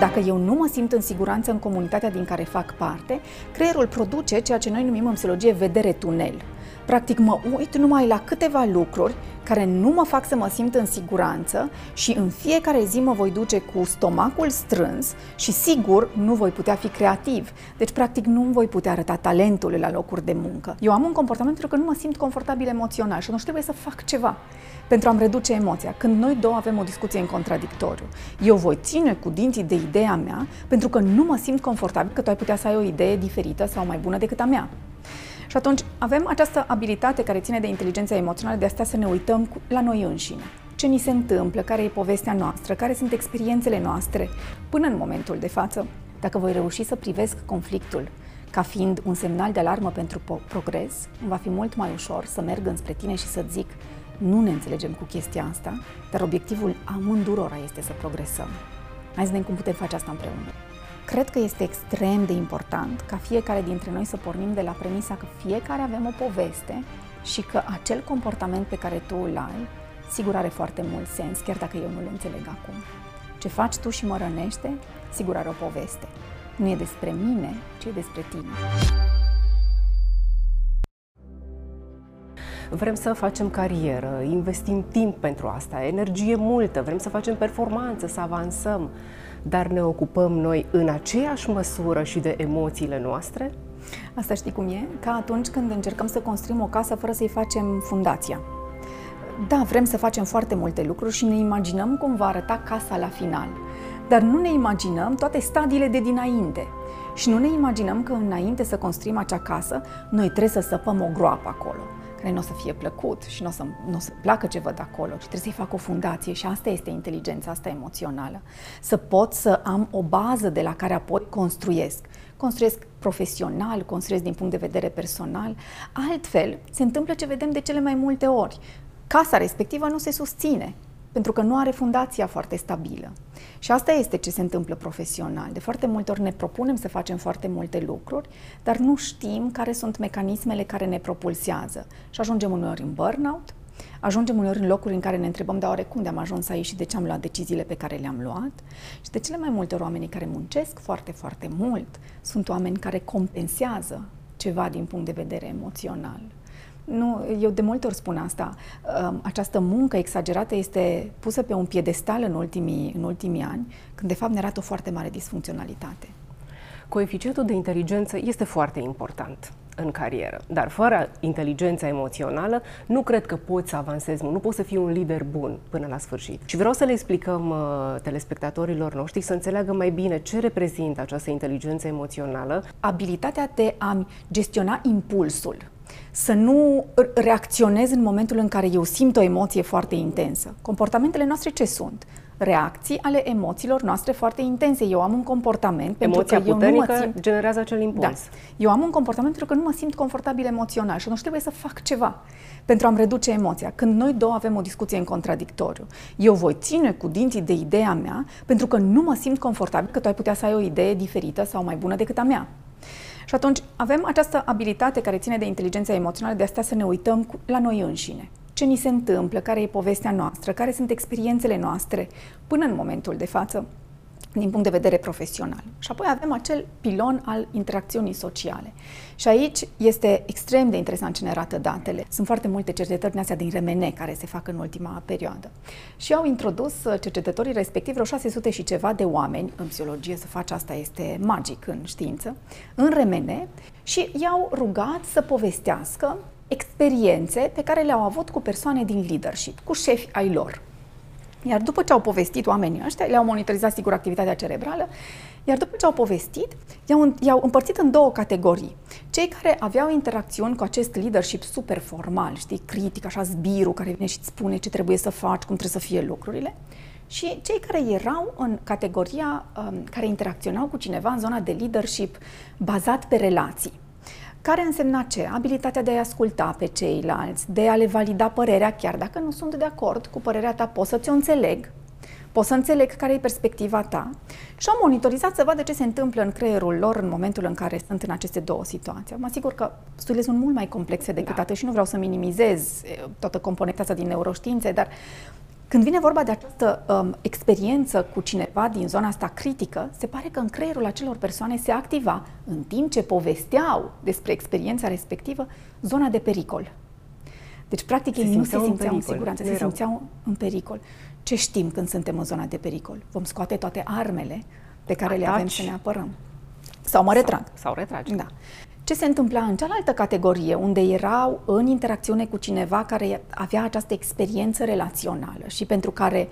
Dacă eu nu mă simt în siguranță în comunitatea din care fac parte, creierul produce ceea ce noi numim în psihologie vedere tunel. Practic mă uit numai la câteva lucruri care nu mă fac să mă simt în siguranță și în fiecare zi mă voi duce cu stomacul strâns și sigur nu voi putea fi creativ. Deci practic nu voi putea arăta talentul la locuri de muncă. Eu am un comportament pentru că nu mă simt confortabil emoțional și atunci trebuie să fac ceva pentru a-mi reduce emoția. Când noi două avem o discuție în contradictoriu, eu voi ține cu dinții de ideea mea pentru că nu mă simt confortabil că tu ai putea să ai o idee diferită sau mai bună decât a mea. Și atunci avem această abilitate care ține de inteligența emoțională de asta să ne uităm la noi înșine. Ce ni se întâmplă, care e povestea noastră, care sunt experiențele noastre până în momentul de față. Dacă voi reuși să privesc conflictul ca fiind un semnal de alarmă pentru progres, va fi mult mai ușor să merg înspre tine și să zic nu ne înțelegem cu chestia asta, dar obiectivul amândurora este să progresăm. Hai să vedem cum putem face asta împreună. Cred că este extrem de important ca fiecare dintre noi să pornim de la premisa că fiecare avem o poveste și că acel comportament pe care tu îl ai, sigur are foarte mult sens, chiar dacă eu nu-l înțeleg acum. Ce faci tu și mă rănește, sigur are o poveste. Nu e despre mine, ci e despre tine. Vrem să facem carieră, investim timp pentru asta, energie multă, vrem să facem performanță, să avansăm, dar ne ocupăm noi în aceeași măsură și de emoțiile noastre? Asta știi cum e? Ca atunci când încercăm să construim o casă fără să-i facem fundația. Da, vrem să facem foarte multe lucruri și ne imaginăm cum va arăta casa la final. Dar nu ne imaginăm toate stadiile de dinainte. Și nu ne imaginăm că înainte să construim acea casă, noi trebuie să săpăm o groapă acolo care nu o să fie plăcut și nu o să, n-o să placă ce văd acolo și trebuie să-i fac o fundație și asta este inteligența asta emoțională. Să pot să am o bază de la care apoi construiesc. Construiesc profesional, construiesc din punct de vedere personal. Altfel, se întâmplă ce vedem de cele mai multe ori. Casa respectivă nu se susține pentru că nu are fundația foarte stabilă. Și asta este ce se întâmplă profesional. De foarte multe ori ne propunem să facem foarte multe lucruri, dar nu știm care sunt mecanismele care ne propulsează. Și ajungem uneori în burnout, ajungem uneori în locuri în care ne întrebăm, dar oare cum de am ajuns aici și de ce am luat deciziile pe care le-am luat? Și de cele mai multe ori oamenii care muncesc foarte, foarte mult sunt oameni care compensează ceva din punct de vedere emoțional. Nu, eu de multe ori spun asta. Această muncă exagerată este pusă pe un piedestal în ultimii, în ultimii ani, când de fapt ne arată o foarte mare disfuncționalitate. Coeficientul de inteligență este foarte important în carieră, dar fără inteligența emoțională nu cred că poți să avansezi nu poți să fii un lider bun până la sfârșit. Și vreau să le explicăm uh, telespectatorilor noștri să înțeleagă mai bine ce reprezintă această inteligență emoțională. Abilitatea de a gestiona impulsul să nu reacționez în momentul în care eu simt o emoție foarte intensă. Comportamentele noastre ce sunt? Reacții ale emoțiilor noastre foarte intense. Eu am un comportament Emoția pentru că eu nu mă simt... generează acel impuls. Da. Eu am un comportament pentru că nu mă simt confortabil emoțional și atunci trebuie să fac ceva pentru a-mi reduce emoția. Când noi două avem o discuție în contradictoriu, eu voi ține cu dinții de ideea mea pentru că nu mă simt confortabil că tu ai putea să ai o idee diferită sau mai bună decât a mea. Și atunci avem această abilitate care ține de inteligența emoțională de asta să ne uităm la noi înșine. Ce ni se întâmplă, care e povestea noastră, care sunt experiențele noastre? Până în momentul de față din punct de vedere profesional. Și apoi avem acel pilon al interacțiunii sociale. Și aici este extrem de interesant ce ne arată datele. Sunt foarte multe cercetări din astea din RMN care se fac în ultima perioadă. Și au introdus cercetătorii respectiv vreo 600 și ceva de oameni, în psihologie să faci asta este magic în știință, în RMN și i-au rugat să povestească experiențe pe care le-au avut cu persoane din leadership, cu șefi ai lor. Iar după ce au povestit oamenii ăștia, le-au monitorizat sigur activitatea cerebrală, iar după ce au povestit, i-au, i-au împărțit în două categorii. Cei care aveau interacțiuni cu acest leadership super formal, știi, critic, așa zbirul, care vine și îți spune ce trebuie să faci, cum trebuie să fie lucrurile, și cei care erau în categoria um, care interacționau cu cineva în zona de leadership bazat pe relații. Care însemna ce? Abilitatea de a asculta pe ceilalți, de a le valida părerea, chiar dacă nu sunt de acord cu părerea ta, pot să ți-o înțeleg, pot să înțeleg care e perspectiva ta și au monitorizat să vadă ce se întâmplă în creierul lor în momentul în care sunt în aceste două situații. Mă asigur că studiile sunt mult mai complexe decât da. atât și nu vreau să minimizez toată componenta asta din neuroștiințe, dar Când vine vorba de această um, experiență cu cineva din zona asta critică, se pare că în creierul acelor persoane se activa, în timp ce povesteau despre experiența respectivă, zona de pericol. Deci, practic, ei nu se simțeau în, în siguranță, se simțeau în pericol. Ce știm când suntem în zona de pericol? Vom scoate toate armele pe care Ataci. le avem să ne apărăm. Sau mă retrag. Sau, sau retragi. Da. Ce se întâmpla în cealaltă categorie, unde erau în interacțiune cu cineva care avea această experiență relațională și pentru care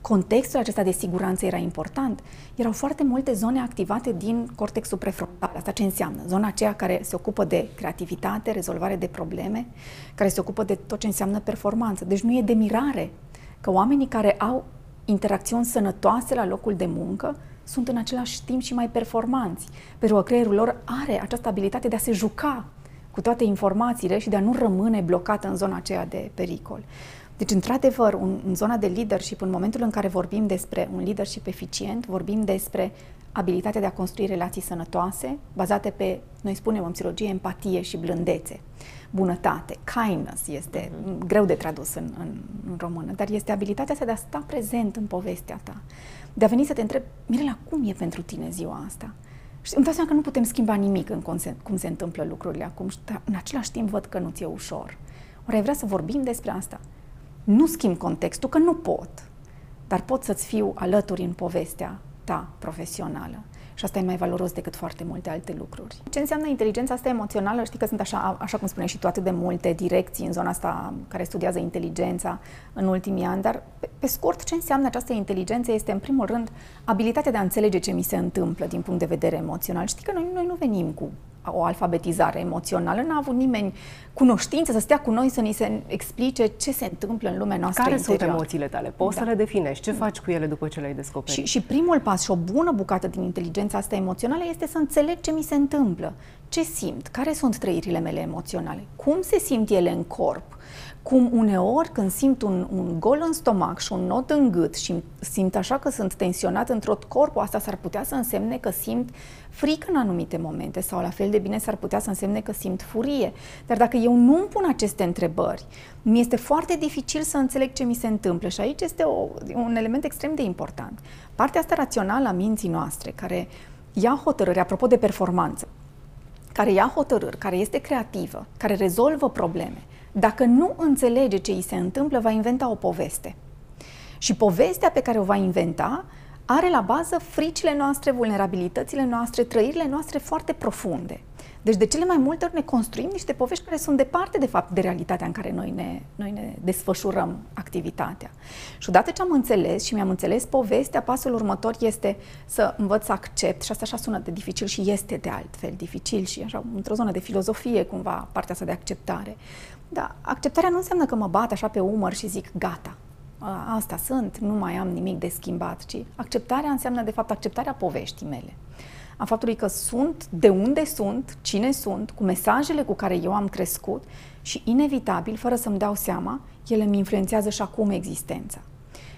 contextul acesta de siguranță era important, erau foarte multe zone activate din cortexul prefrontal. Asta ce înseamnă? Zona aceea care se ocupă de creativitate, rezolvare de probleme, care se ocupă de tot ce înseamnă performanță. Deci nu e de mirare că oamenii care au interacțiuni sănătoase la locul de muncă sunt în același timp și mai performanți, pentru că creierul lor are această abilitate de a se juca cu toate informațiile și de a nu rămâne blocat în zona aceea de pericol. Deci, într-adevăr, un, în zona de leadership, în momentul în care vorbim despre un leadership eficient, vorbim despre abilitatea de a construi relații sănătoase, bazate pe, noi spunem în psihologie, empatie și blândețe, bunătate, kindness este uh-huh. greu de tradus în, în, în română, dar este abilitatea asta de a sta prezent în povestea ta, de a veni să te întreb, Mirela, cum e pentru tine ziua asta? Și îmi dau seama că nu putem schimba nimic în cum se, cum se întâmplă lucrurile acum, dar în același timp văd că nu ți-e ușor. Ori ai vrea să vorbim despre asta? Nu schimb contextul, că nu pot, dar pot să-ți fiu alături în povestea ta profesională. Și asta e mai valoros decât foarte multe alte lucruri. Ce înseamnă inteligența asta emoțională? Știi că sunt așa, așa cum spune și tu, atât de multe direcții în zona asta care studiază inteligența în ultimii ani, dar pe, pe scurt, ce înseamnă această inteligență este, în primul rând, abilitatea de a înțelege ce mi se întâmplă din punct de vedere emoțional. Știi că noi, noi nu venim cu o alfabetizare emoțională, n-a avut nimeni cunoștință să stea cu noi să ni se explice ce se întâmplă în lumea noastră Care interior. sunt emoțiile tale? Poți da. să le definești? Ce faci cu ele după ce le-ai descoperit? Și, și primul pas și o bună bucată din inteligența asta emoțională este să înțeleg ce mi se întâmplă, ce simt, care sunt trăirile mele emoționale, cum se simt ele în corp, cum uneori când simt un, un gol în stomac și un nod în gât și simt așa că sunt tensionat în tot corpul, asta s-ar putea să însemne că simt frică în anumite momente sau la fel de bine s-ar putea să însemne că simt furie. Dar dacă eu nu îmi pun aceste întrebări, mi este foarte dificil să înțeleg ce mi se întâmplă și aici este o, un element extrem de important. Partea asta rațională a minții noastre, care ia hotărâri, apropo de performanță, care ia hotărâri, care este creativă, care rezolvă probleme, dacă nu înțelege ce îi se întâmplă, va inventa o poveste. Și povestea pe care o va inventa are la bază fricile noastre, vulnerabilitățile noastre, trăirile noastre foarte profunde. Deci de cele mai multe ori ne construim niște povești care sunt departe de fapt de realitatea în care noi ne, noi ne desfășurăm activitatea. Și odată ce am înțeles și mi-am înțeles povestea, pasul următor este să învăț să accept și asta așa sună de dificil și este de altfel dificil și așa într-o zonă de filozofie cumva partea asta de acceptare. Da, acceptarea nu înseamnă că mă bat așa pe umăr și zic gata, asta sunt, nu mai am nimic de schimbat, ci acceptarea înseamnă de fapt acceptarea poveștii mele. A faptului că sunt, de unde sunt, cine sunt, cu mesajele cu care eu am crescut și inevitabil, fără să-mi dau seama, ele mi influențează și acum existența.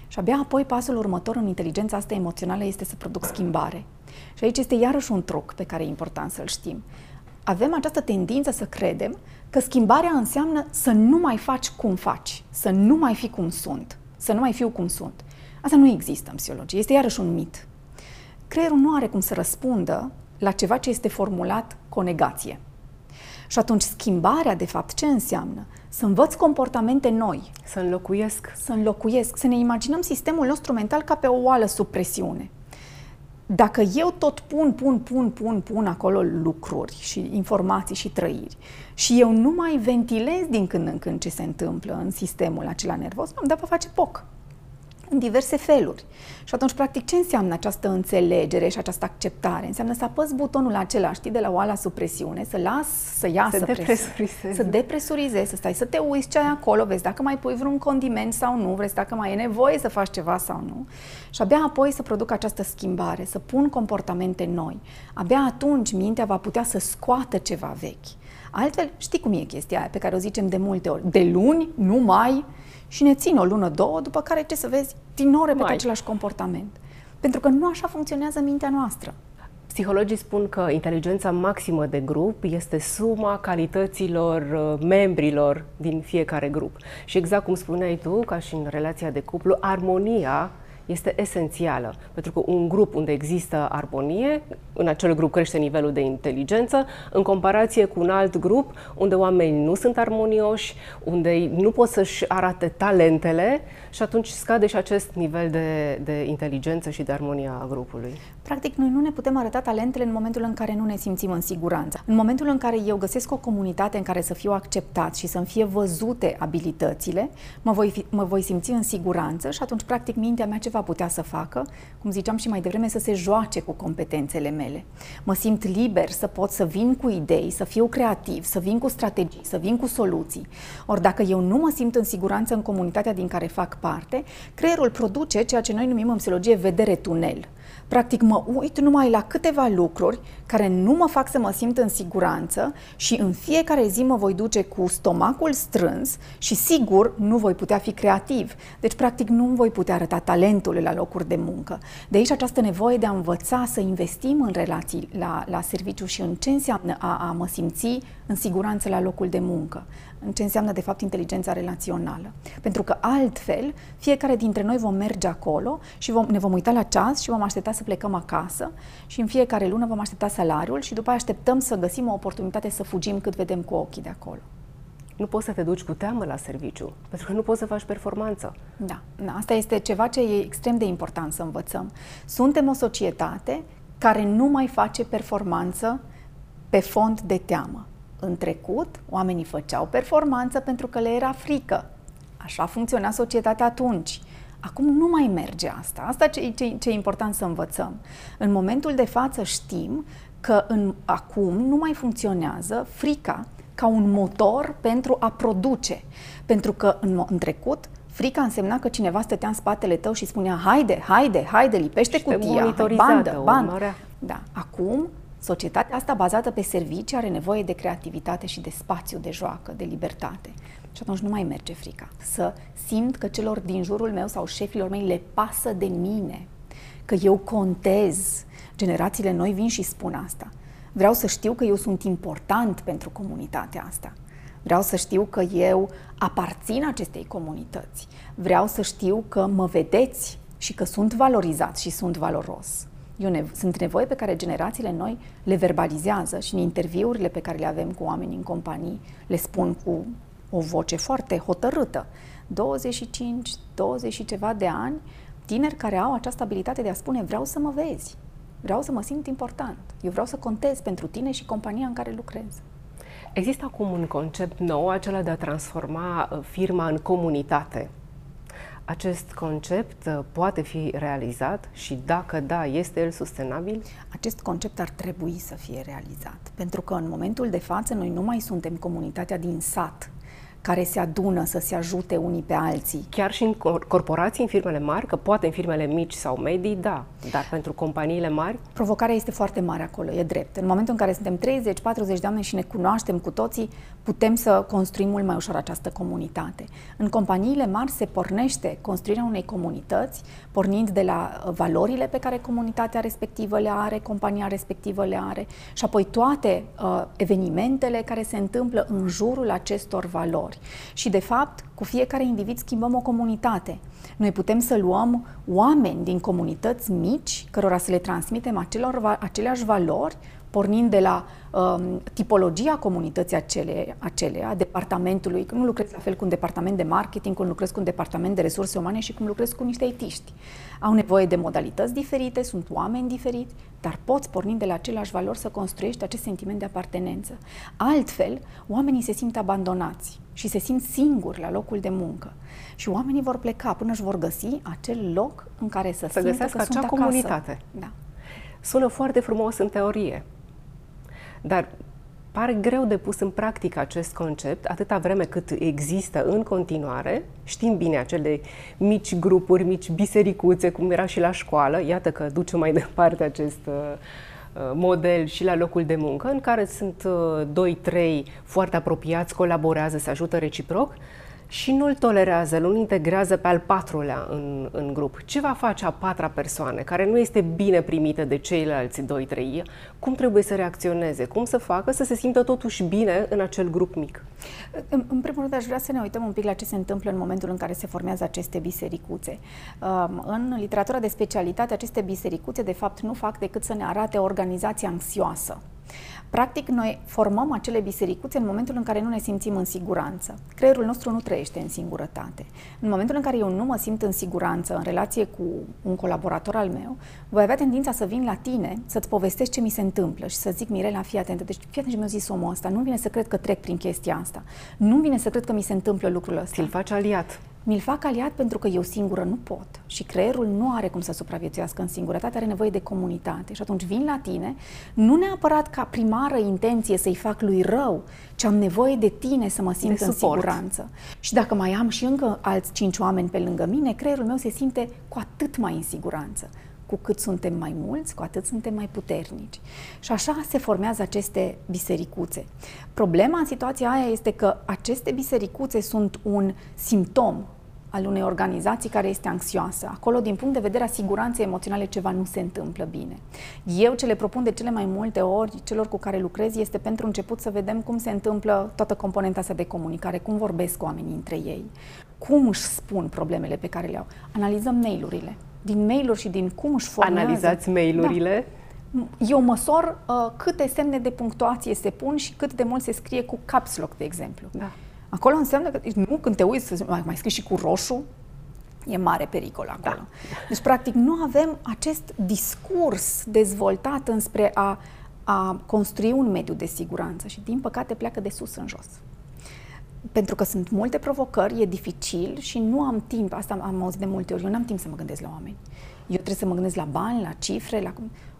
Și abia apoi pasul următor în inteligența asta emoțională este să produc schimbare. Și aici este iarăși un truc pe care e important să-l știm. Avem această tendință să credem că schimbarea înseamnă să nu mai faci cum faci, să nu mai fi cum sunt, să nu mai fiu cum sunt. Asta nu există în psihologie, este iarăși un mit. Creierul nu are cum să răspundă la ceva ce este formulat cu o negație. Și atunci schimbarea, de fapt, ce înseamnă? Să învăț comportamente noi. Să înlocuiesc. Să înlocuiesc. Să ne imaginăm sistemul nostru mental ca pe o oală sub presiune dacă eu tot pun, pun, pun, pun, pun acolo lucruri și informații și trăiri și eu nu mai ventilez din când în când ce se întâmplă în sistemul acela nervos, am dat pe face poc în diverse feluri. Și atunci, practic, ce înseamnă această înțelegere și această acceptare? Înseamnă să apăs butonul acela, știi, de la oala sub presiune, să las să iasă să depresurizezi. Să depresurizezi, să stai, să te uiți ce ai acolo, vezi dacă mai pui vreun condiment sau nu, vezi dacă mai e nevoie să faci ceva sau nu. Și abia apoi să produc această schimbare, să pun comportamente noi. Abia atunci mintea va putea să scoată ceva vechi. Altfel, știi cum e chestia aia pe care o zicem de multe ori, de luni nu mai și ne țin o lună, două, după care, ce să vezi, din nou repete același comportament. Pentru că nu așa funcționează mintea noastră. Psihologii spun că inteligența maximă de grup este suma calităților uh, membrilor din fiecare grup. Și exact cum spuneai tu, ca și în relația de cuplu, armonia este esențială, pentru că un grup unde există armonie, în acel grup crește nivelul de inteligență, în comparație cu un alt grup unde oamenii nu sunt armonioși, unde nu pot să-și arate talentele și atunci scade și acest nivel de, de inteligență și de armonie a grupului. Practic, noi nu ne putem arăta talentele în momentul în care nu ne simțim în siguranță. În momentul în care eu găsesc o comunitate în care să fiu acceptat și să-mi fie văzute abilitățile, mă voi, fi, mă voi simți în siguranță și atunci, practic, mintea mea ce va putea să facă, cum ziceam și mai devreme, să se joace cu competențele mele. Mă simt liber să pot să vin cu idei, să fiu creativ, să vin cu strategii, să vin cu soluții. Ori dacă eu nu mă simt în siguranță în comunitatea din care fac parte, creierul produce ceea ce noi numim în psihologie vedere tunel. Practic mă uit numai la câteva lucruri care nu mă fac să mă simt în siguranță și în fiecare zi mă voi duce cu stomacul strâns și sigur nu voi putea fi creativ. Deci practic nu voi putea arăta talentul la locuri de muncă. De aici această nevoie de a învăța să investim în relații la, la serviciu și în ce înseamnă a, a mă simți în siguranță la locul de muncă în ce înseamnă de fapt inteligența relațională. Pentru că altfel, fiecare dintre noi vom merge acolo și vom, ne vom uita la ceas și vom aștepta să plecăm acasă și în fiecare lună vom aștepta salariul și după aia așteptăm să găsim o oportunitate să fugim cât vedem cu ochii de acolo. Nu poți să te duci cu teamă la serviciu, pentru că nu poți să faci performanță. Da, da, asta este ceva ce e extrem de important să învățăm. Suntem o societate care nu mai face performanță pe fond de teamă. În trecut, oamenii făceau performanță pentru că le era frică. Așa funcționa societatea atunci. Acum nu mai merge asta. Asta ce, ce, ce e important să învățăm. În momentul de față știm că în, acum nu mai funcționează frica ca un motor pentru a produce. Pentru că în, în trecut frica însemna că cineva stătea în spatele tău și spunea haide, haide, haide, lipește cutia, bandă, bandă. Da. Acum Societatea asta bazată pe servicii are nevoie de creativitate și de spațiu de joacă, de libertate. Și atunci nu mai merge frica. Să simt că celor din jurul meu sau șefilor mei le pasă de mine, că eu contez. Generațiile noi vin și spun asta. Vreau să știu că eu sunt important pentru comunitatea asta. Vreau să știu că eu aparțin acestei comunități. Vreau să știu că mă vedeți și că sunt valorizat și sunt valoros. Eu nevo- sunt nevoi pe care generațiile noi le verbalizează și în interviurile pe care le avem cu oameni în companii le spun cu o voce foarte hotărâtă. 25, 20 și ceva de ani, tineri care au această abilitate de a spune vreau să mă vezi, vreau să mă simt important, eu vreau să contez pentru tine și compania în care lucrez. Există acum un concept nou, acela de a transforma uh, firma în comunitate acest concept uh, poate fi realizat și dacă da, este el sustenabil? Acest concept ar trebui să fie realizat, pentru că în momentul de față noi nu mai suntem comunitatea din sat, care se adună să se ajute unii pe alții. Chiar și în corporații, în firmele mari, că poate în firmele mici sau medii, da, dar pentru companiile mari? Provocarea este foarte mare acolo, e drept. În momentul în care suntem 30-40 de oameni și ne cunoaștem cu toții, putem să construim mult mai ușor această comunitate. În companiile mari se pornește construirea unei comunități, pornind de la uh, valorile pe care comunitatea respectivă le are, compania respectivă le are și apoi toate uh, evenimentele care se întâmplă în jurul acestor valori. Și, de fapt, cu fiecare individ schimbăm o comunitate. Noi putem să luăm oameni din comunități mici, cărora să le transmitem acelor, aceleași valori, pornind de la um, tipologia comunității acele, acelea, departamentului, că nu lucrez la fel cu un departament de marketing, cum lucrez cu un departament de resurse umane și cum lucrez cu niște etiști. Au nevoie de modalități diferite, sunt oameni diferiți, dar poți, pornind de la aceleași valori, să construiești acest sentiment de apartenență. Altfel, oamenii se simt abandonați și se simt singuri la locul de muncă. Și oamenii vor pleca până își vor găsi acel loc în care să, să găsească acea comunitate. Da. Sună foarte frumos în teorie, dar pare greu de pus în practică acest concept atâta vreme cât există în continuare. Știm bine acele mici grupuri, mici bisericuțe, cum era și la școală. Iată că duce mai departe acest uh, uh model și la locul de muncă, în care sunt uh, doi, trei foarte apropiați, colaborează, se ajută reciproc și nu-l tolerează, nu-l integrează pe al patrulea în, în grup, ce va face a patra persoană care nu este bine primită de ceilalți doi, trei? Cum trebuie să reacționeze? Cum să facă să se simtă totuși bine în acel grup mic? În, în primul rând, aș vrea să ne uităm un pic la ce se întâmplă în momentul în care se formează aceste bisericuțe. Um, în literatura de specialitate, aceste bisericuțe, de fapt, nu fac decât să ne arate o organizație anxioasă. Practic, noi formăm acele bisericuțe în momentul în care nu ne simțim în siguranță. Creierul nostru nu trăiește în singurătate. În momentul în care eu nu mă simt în siguranță în relație cu un colaborator al meu, voi avea tendința să vin la tine, să-ți povestesc ce mi se întâmplă și să zic, Mirela, fii atentă. Deci, fii atent ce mi-a zis omul ăsta. Nu vine să cred că trec prin chestia asta. Nu vine să cred că mi se întâmplă lucrul ăsta. Ți-l faci aliat mi-l fac aliat pentru că eu singură nu pot și creierul nu are cum să supraviețuiască în singurătate, are nevoie de comunitate. Și atunci vin la tine, nu neapărat ca primară intenție să-i fac lui rău, ci am nevoie de tine să mă simt de în suport. siguranță. Și dacă mai am și încă alți cinci oameni pe lângă mine, creierul meu se simte cu atât mai în siguranță cu cât suntem mai mulți, cu atât suntem mai puternici. Și așa se formează aceste bisericuțe. Problema în situația aia este că aceste bisericuțe sunt un simptom al unei organizații care este anxioasă. Acolo, din punct de vedere a siguranței emoționale, ceva nu se întâmplă bine. Eu ce le propun de cele mai multe ori celor cu care lucrez este pentru început să vedem cum se întâmplă toată componenta asta de comunicare, cum vorbesc oamenii între ei, cum își spun problemele pe care le au. Analizăm mail-urile. Din mail-uri și din cum își formează... Analizați mail-urile? Da. Eu măsor uh, câte semne de punctuație se pun și cât de mult se scrie cu caps lock, de exemplu. Da. Acolo înseamnă că, nu, când te uiți, mai, mai scrii și cu roșu, e mare pericol acolo. Da. Deci, practic, nu avem acest discurs dezvoltat înspre a, a construi un mediu de siguranță și, din păcate, pleacă de sus în jos. Pentru că sunt multe provocări, e dificil și nu am timp, asta am auzit de multe ori, eu nu am timp să mă gândesc la oameni. Eu trebuie să mă gândesc la bani, la cifre, la...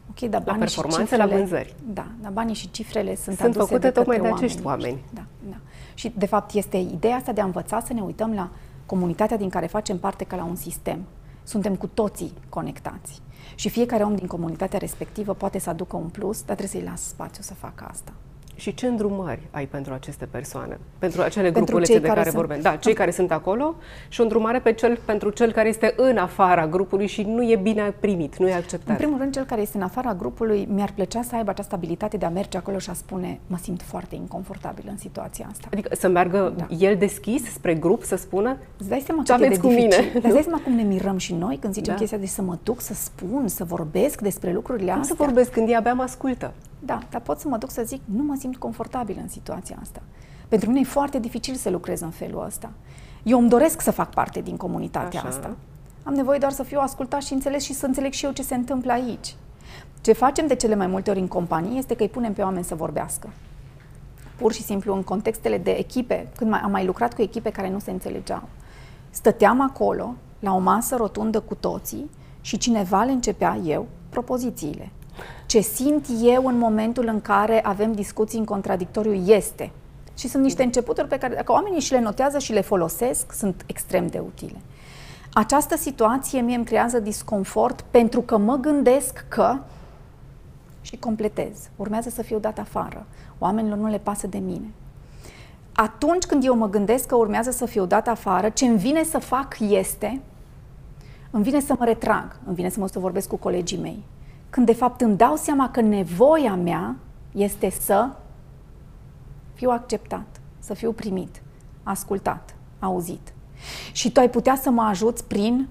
Ok, dar banii la performanțe, și cifrele, la vânzări. Da, dar banii și cifrele sunt, sunt făcute de tocmai de acești oameni. Da, da. Și, de fapt, este ideea asta de a învăța să ne uităm la comunitatea din care facem parte ca la un sistem. Suntem cu toții conectați. Și fiecare om din comunitatea respectivă poate să aducă un plus, dar trebuie să-i las spațiu să facă asta. Și ce îndrumări ai pentru aceste persoane? Pentru acele grupulețe de care, care vorbim? Da, cei care sunt acolo și o îndrumare pe cel, pentru cel care este în afara grupului și nu e bine primit, nu e acceptat. În primul rând, cel care este în afara grupului, mi-ar plăcea să aibă această abilitate de a merge acolo și a spune mă simt foarte inconfortabil în situația asta. Adică să meargă da. el deschis spre grup să spună Îți dai seama ce aveți cu mine. Îți dai seama cum ne mirăm și noi când zicem da. chestia de să mă duc, să spun, să vorbesc despre lucrurile cum astea. să vorbesc când ea abia mă ascultă? Da, dar pot să mă duc să zic, nu mă simt confortabil în situația asta. Pentru mine e foarte dificil să lucrez în felul ăsta. Eu îmi doresc să fac parte din comunitatea Așa. asta. Am nevoie doar să fiu ascultat și înțeles și să înțeleg și eu ce se întâmplă aici. Ce facem de cele mai multe ori în companie este că îi punem pe oameni să vorbească. Pur și simplu în contextele de echipe, când am mai lucrat cu echipe care nu se înțelegeau. Stăteam acolo, la o masă rotundă cu toții și cineva le începea eu propozițiile ce simt eu în momentul în care avem discuții în contradictoriu este. Și sunt niște începuturi pe care, dacă oamenii și le notează și le folosesc, sunt extrem de utile. Această situație mie îmi creează disconfort pentru că mă gândesc că și completez. Urmează să fiu dat afară. Oamenilor nu le pasă de mine. Atunci când eu mă gândesc că urmează să fiu dat afară, ce îmi vine să fac este, îmi vine să mă retrag, îmi vine să mă să vorbesc cu colegii mei, când de fapt îmi dau seama că nevoia mea este să fiu acceptat, să fiu primit, ascultat, auzit. Și tu ai putea să mă ajuți prin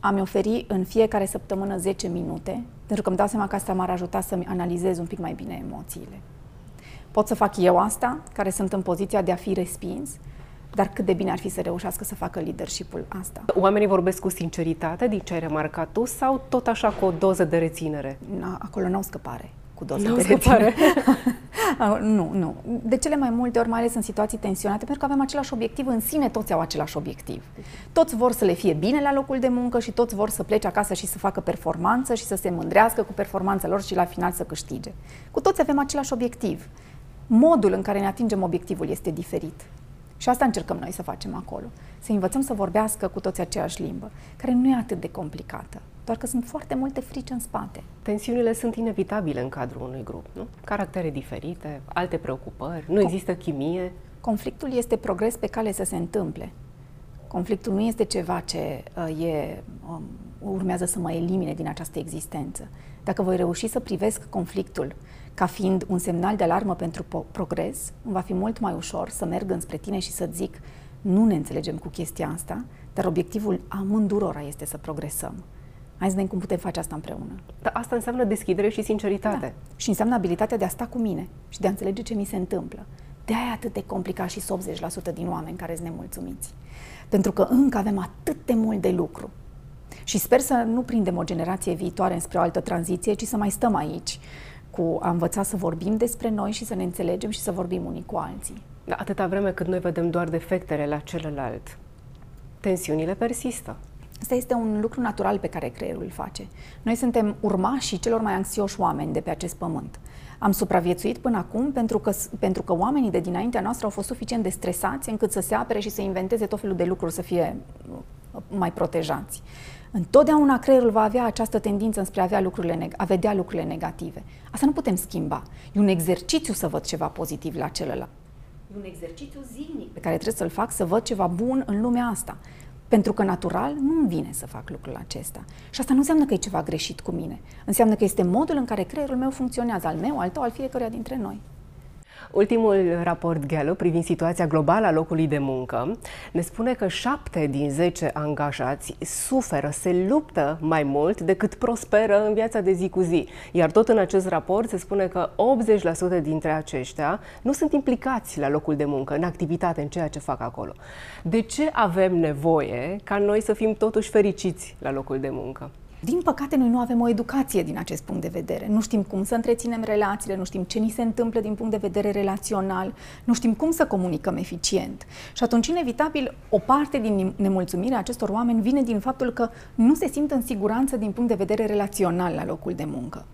a-mi oferi în fiecare săptămână 10 minute, pentru că îmi dau seama că asta m-ar ajuta să-mi analizez un pic mai bine emoțiile. Pot să fac eu asta, care sunt în poziția de a fi respins, dar cât de bine ar fi să reușească să facă leadership-ul asta. Oamenii vorbesc cu sinceritate, din ce ai remarcat tu, sau tot așa cu o doză de reținere? Na, acolo n-au scăpare cu doză de reținere. nu, nu. De cele mai multe ori, mai ales în situații tensionate, pentru că avem același obiectiv, în sine toți au același obiectiv. Toți vor să le fie bine la locul de muncă și toți vor să plece acasă și să facă performanță și să se mândrească cu performanța lor și la final să câștige. Cu toți avem același obiectiv. Modul în care ne atingem obiectivul este diferit. Și asta încercăm noi să facem acolo. Să învățăm să vorbească cu toți aceeași limbă, care nu e atât de complicată, doar că sunt foarte multe frici în spate. Tensiunile sunt inevitabile în cadrul unui grup, nu? Caractere diferite, alte preocupări, nu există chimie. Conflictul este progres pe cale să se întâmple. Conflictul nu este ceva ce uh, e, um, urmează să mă elimine din această existență. Dacă voi reuși să privesc conflictul ca fiind un semnal de alarmă pentru progres, îmi va fi mult mai ușor să merg înspre tine și să zic nu ne înțelegem cu chestia asta, dar obiectivul amândurora este să progresăm. Hai să vedem cum putem face asta împreună. Dar asta înseamnă deschidere și sinceritate. Da. Și înseamnă abilitatea de a sta cu mine și de a înțelege ce mi se întâmplă. De aia atât de complicat și 80% din oameni care sunt nemulțumiți. Pentru că încă avem atât de mult de lucru. Și sper să nu prindem o generație viitoare înspre o altă tranziție, ci să mai stăm aici cu a învăța să vorbim despre noi și să ne înțelegem și să vorbim unii cu alții. Da, atâta vreme cât noi vedem doar defectele la celălalt, tensiunile persistă. Asta este un lucru natural pe care creierul îl face. Noi suntem urmașii celor mai anxioși oameni de pe acest pământ. Am supraviețuit până acum pentru că, pentru că oamenii de dinaintea noastră au fost suficient de stresați încât să se apere și să inventeze tot felul de lucruri să fie uh, mai protejați. Întotdeauna creierul va avea această tendință spre a, avea lucrurile a vedea lucrurile negative. Asta nu putem schimba. E un exercițiu să văd ceva pozitiv la celălalt. E un exercițiu zilnic pe care trebuie să-l fac să văd ceva bun în lumea asta. Pentru că natural nu-mi vine să fac lucrul acesta. Și asta nu înseamnă că e ceva greșit cu mine. Înseamnă că este modul în care creierul meu funcționează, al meu, al tău, al fiecăruia dintre noi. Ultimul raport Gallup privind situația globală a locului de muncă ne spune că 7 din 10 angajați suferă, se luptă mai mult decât prosperă în viața de zi cu zi. Iar tot în acest raport se spune că 80% dintre aceștia nu sunt implicați la locul de muncă, în activitate, în ceea ce fac acolo. De ce avem nevoie ca noi să fim totuși fericiți la locul de muncă? Din păcate, noi nu avem o educație din acest punct de vedere. Nu știm cum să întreținem relațiile, nu știm ce ni se întâmplă din punct de vedere relațional, nu știm cum să comunicăm eficient. Și atunci, inevitabil, o parte din nemulțumirea acestor oameni vine din faptul că nu se simt în siguranță din punct de vedere relațional la locul de muncă.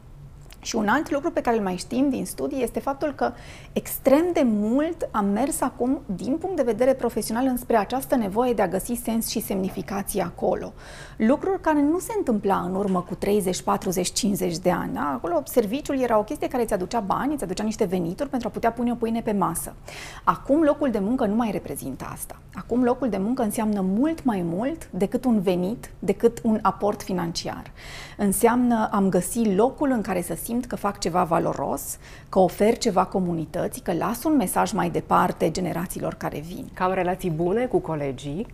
Și un alt lucru pe care îl mai știm din studii este faptul că extrem de mult am mers acum, din punct de vedere profesional, înspre această nevoie de a găsi sens și semnificație acolo. Lucruri care nu se întâmpla în urmă cu 30, 40, 50 de ani. Da? Acolo serviciul era o chestie care îți aducea bani, îți aducea niște venituri pentru a putea pune o pâine pe masă. Acum locul de muncă nu mai reprezintă asta. Acum locul de muncă înseamnă mult mai mult decât un venit, decât un aport financiar. Înseamnă am găsi locul în care să simt simt că fac ceva valoros, că ofer ceva comunității, că las un mesaj mai departe generațiilor care vin. Că am relații bune cu colegii,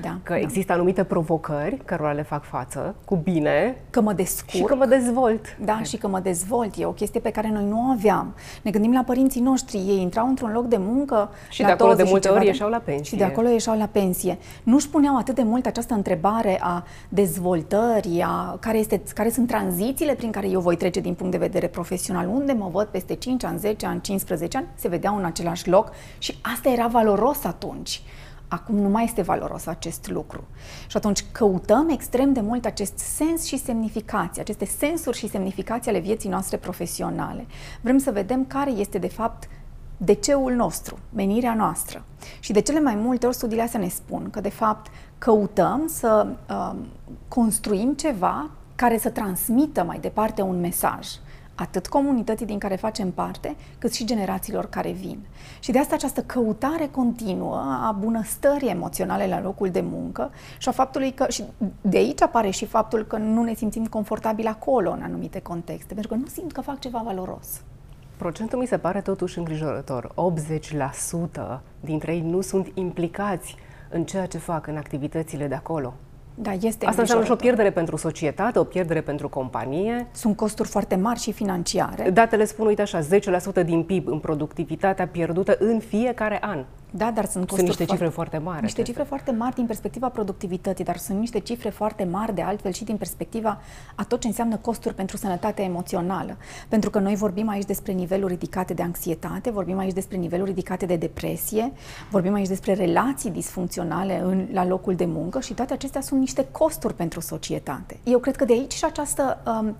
da, că da. există anumite provocări cărora le fac față cu bine. Că mă descurc. Și că mă dezvolt. Da, și că mă dezvolt. E o chestie pe care noi nu o aveam. Ne gândim la părinții noștri. Ei intrau într-un loc de muncă și de acolo de multe ori ieșeau la pensie. Și de acolo ieșeau la pensie. Nu-și puneau atât de mult această întrebare a dezvoltării, a care, este, care sunt tranzițiile prin care eu voi trece din punct de vedere profesional. Unde mă văd peste 5 ani, 10 ani, 15 ani? Se vedeau în același loc și asta era valoros atunci. Acum nu mai este valoros acest lucru. Și atunci căutăm extrem de mult acest sens și semnificație, aceste sensuri și semnificații ale vieții noastre profesionale. Vrem să vedem care este de fapt de ceul nostru, menirea noastră. Și de cele mai multe ori studiile astea ne spun că de fapt căutăm să uh, construim ceva care să transmită mai departe un mesaj atât comunității din care facem parte, cât și generațiilor care vin. Și de asta această căutare continuă a bunăstării emoționale la locul de muncă și a faptului că, și de aici apare și faptul că nu ne simțim confortabil acolo în anumite contexte, pentru că nu simt că fac ceva valoros. Procentul mi se pare totuși îngrijorător. 80% dintre ei nu sunt implicați în ceea ce fac în activitățile de acolo. Da, este Asta înseamnă și o pierdere pentru societate, o pierdere pentru companie. Sunt costuri foarte mari și financiare. Datele spun, uite așa, 10% din PIB în productivitatea pierdută în fiecare an. Da, dar sunt, sunt niște cifre foarte mari. Niște cifre foarte mari din perspectiva productivității, dar sunt niște cifre foarte mari de altfel și din perspectiva a tot ce înseamnă costuri pentru sănătatea emoțională. Pentru că noi vorbim aici despre niveluri ridicate de anxietate, vorbim aici despre niveluri ridicate de depresie, vorbim aici despre relații disfuncționale în, la locul de muncă și toate acestea sunt niște costuri pentru societate. Eu cred că de aici și această um,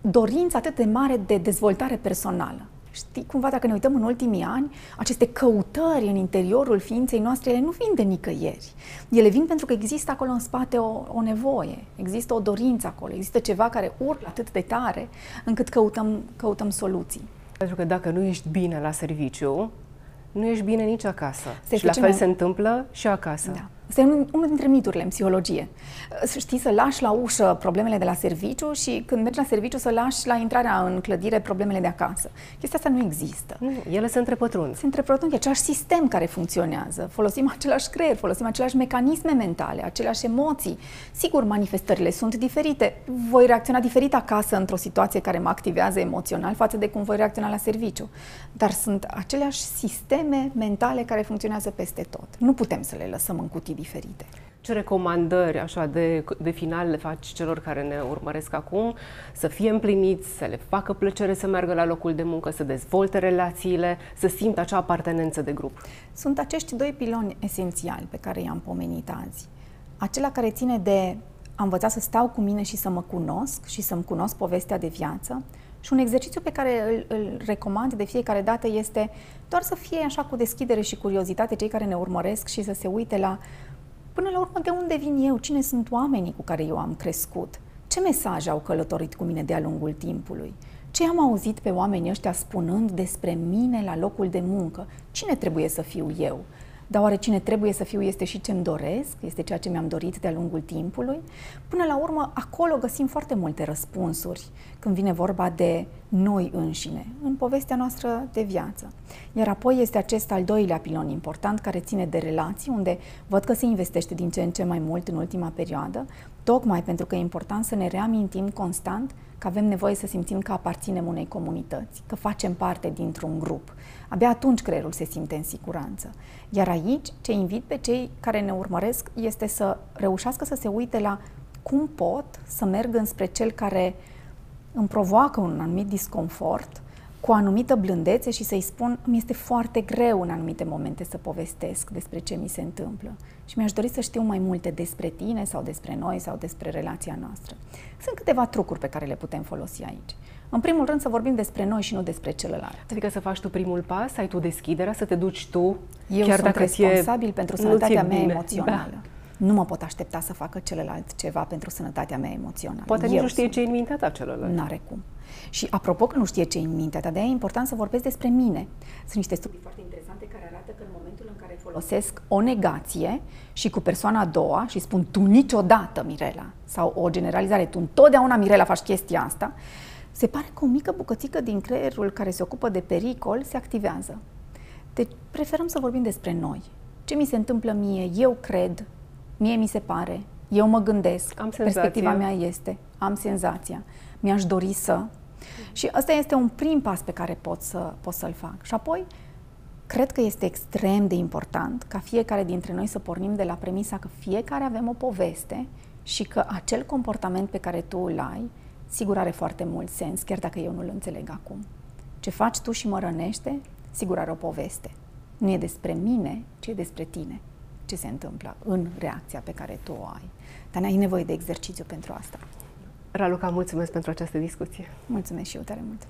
dorință atât de mare de dezvoltare personală. Știi, cumva dacă ne uităm în ultimii ani, aceste căutări în interiorul ființei noastre, ele nu vin de nicăieri. Ele vin pentru că există acolo în spate o, o nevoie, există o dorință acolo, există ceva care urlă atât de tare încât căutăm, căutăm soluții. Pentru că dacă nu ești bine la serviciu, nu ești bine nici acasă. Se și la fel se întâmplă și acasă. Da. Este unul dintre miturile în psihologie. Știi, să lași la ușă problemele de la serviciu și când mergi la serviciu să lași la intrarea în clădire problemele de acasă. Chestia asta nu există. Nu, ele se întrepătrund. Se întrepătrund, e același sistem care funcționează. Folosim același creier, folosim aceleași mecanisme mentale, aceleași emoții. Sigur, manifestările sunt diferite. Voi reacționa diferit acasă într-o situație care mă activează emoțional față de cum voi reacționa la serviciu. Dar sunt aceleași sisteme mentale care funcționează peste tot. Nu putem să le lăsăm în cutii diferite. Ce recomandări așa de, de final le faci celor care ne urmăresc acum să fie împliniți, să le facă plăcere să meargă la locul de muncă, să dezvolte relațiile, să simtă acea apartenență de grup? Sunt acești doi piloni esențiali pe care i-am pomenit azi. Acela care ține de a învăța să stau cu mine și să mă cunosc și să-mi cunosc povestea de viață și un exercițiu pe care îl, îl recomand de fiecare dată este doar să fie așa cu deschidere și curiozitate cei care ne urmăresc și să se uite la Până la urmă, de unde vin eu? Cine sunt oamenii cu care eu am crescut? Ce mesaje au călătorit cu mine de-a lungul timpului? Ce am auzit pe oamenii ăștia spunând despre mine la locul de muncă? Cine trebuie să fiu eu? Dar oare cine trebuie să fiu este și ce-mi doresc? Este ceea ce mi-am dorit de-a lungul timpului? Până la urmă, acolo găsim foarte multe răspunsuri când vine vorba de noi înșine, în povestea noastră de viață. Iar apoi este acest al doilea pilon important care ține de relații, unde văd că se investește din ce în ce mai mult în ultima perioadă, tocmai pentru că e important să ne reamintim constant că avem nevoie să simțim că aparținem unei comunități, că facem parte dintr-un grup. Abia atunci creierul se simte în siguranță. Iar aici, ce invit pe cei care ne urmăresc este să reușească să se uite la cum pot să merg înspre cel care îmi provoacă un anumit disconfort, cu o anumită blândețe și să-i spun, mi este foarte greu în anumite momente să povestesc despre ce mi se întâmplă și mi-aș dori să știu mai multe despre tine sau despre noi sau despre relația noastră. Sunt câteva trucuri pe care le putem folosi aici. În primul rând să vorbim despre noi și nu despre celălalt. Adică să faci tu primul pas, ai tu deschiderea, să te duci tu, Eu chiar sunt dacă responsabil e, pentru sănătatea mea bine. emoțională. Da nu mă pot aștepta să facă celălalt ceva pentru sănătatea mea emoțională. Poate nici nu știe ce e în mintea ta celălalt. N-are cum. Și apropo că nu știe ce e în mintea ta, de e important să vorbesc despre mine. Sunt niște studii foarte interesante care arată că în momentul în care folosesc o negație și cu persoana a doua și spun tu niciodată, Mirela, sau o generalizare, tu întotdeauna, Mirela, faci chestia asta, se pare că o mică bucățică din creierul care se ocupă de pericol se activează. Deci preferăm să vorbim despre noi. Ce mi se întâmplă mie, eu cred, mie mi se pare, eu mă gândesc, am perspectiva mea este, am senzația, mi-aș dori să. Și ăsta este un prim pas pe care pot, să, pot să-l fac. Și apoi, cred că este extrem de important ca fiecare dintre noi să pornim de la premisa că fiecare avem o poveste și că acel comportament pe care tu îl ai, sigur are foarte mult sens, chiar dacă eu nu-l înțeleg acum. Ce faci tu și mă rănește, sigur are o poveste. Nu e despre mine, ci e despre tine ce se întâmplă în reacția pe care tu o ai. Dar ai nevoie de exercițiu pentru asta. Raluca, mulțumesc pentru această discuție. Mulțumesc și eu tare mult.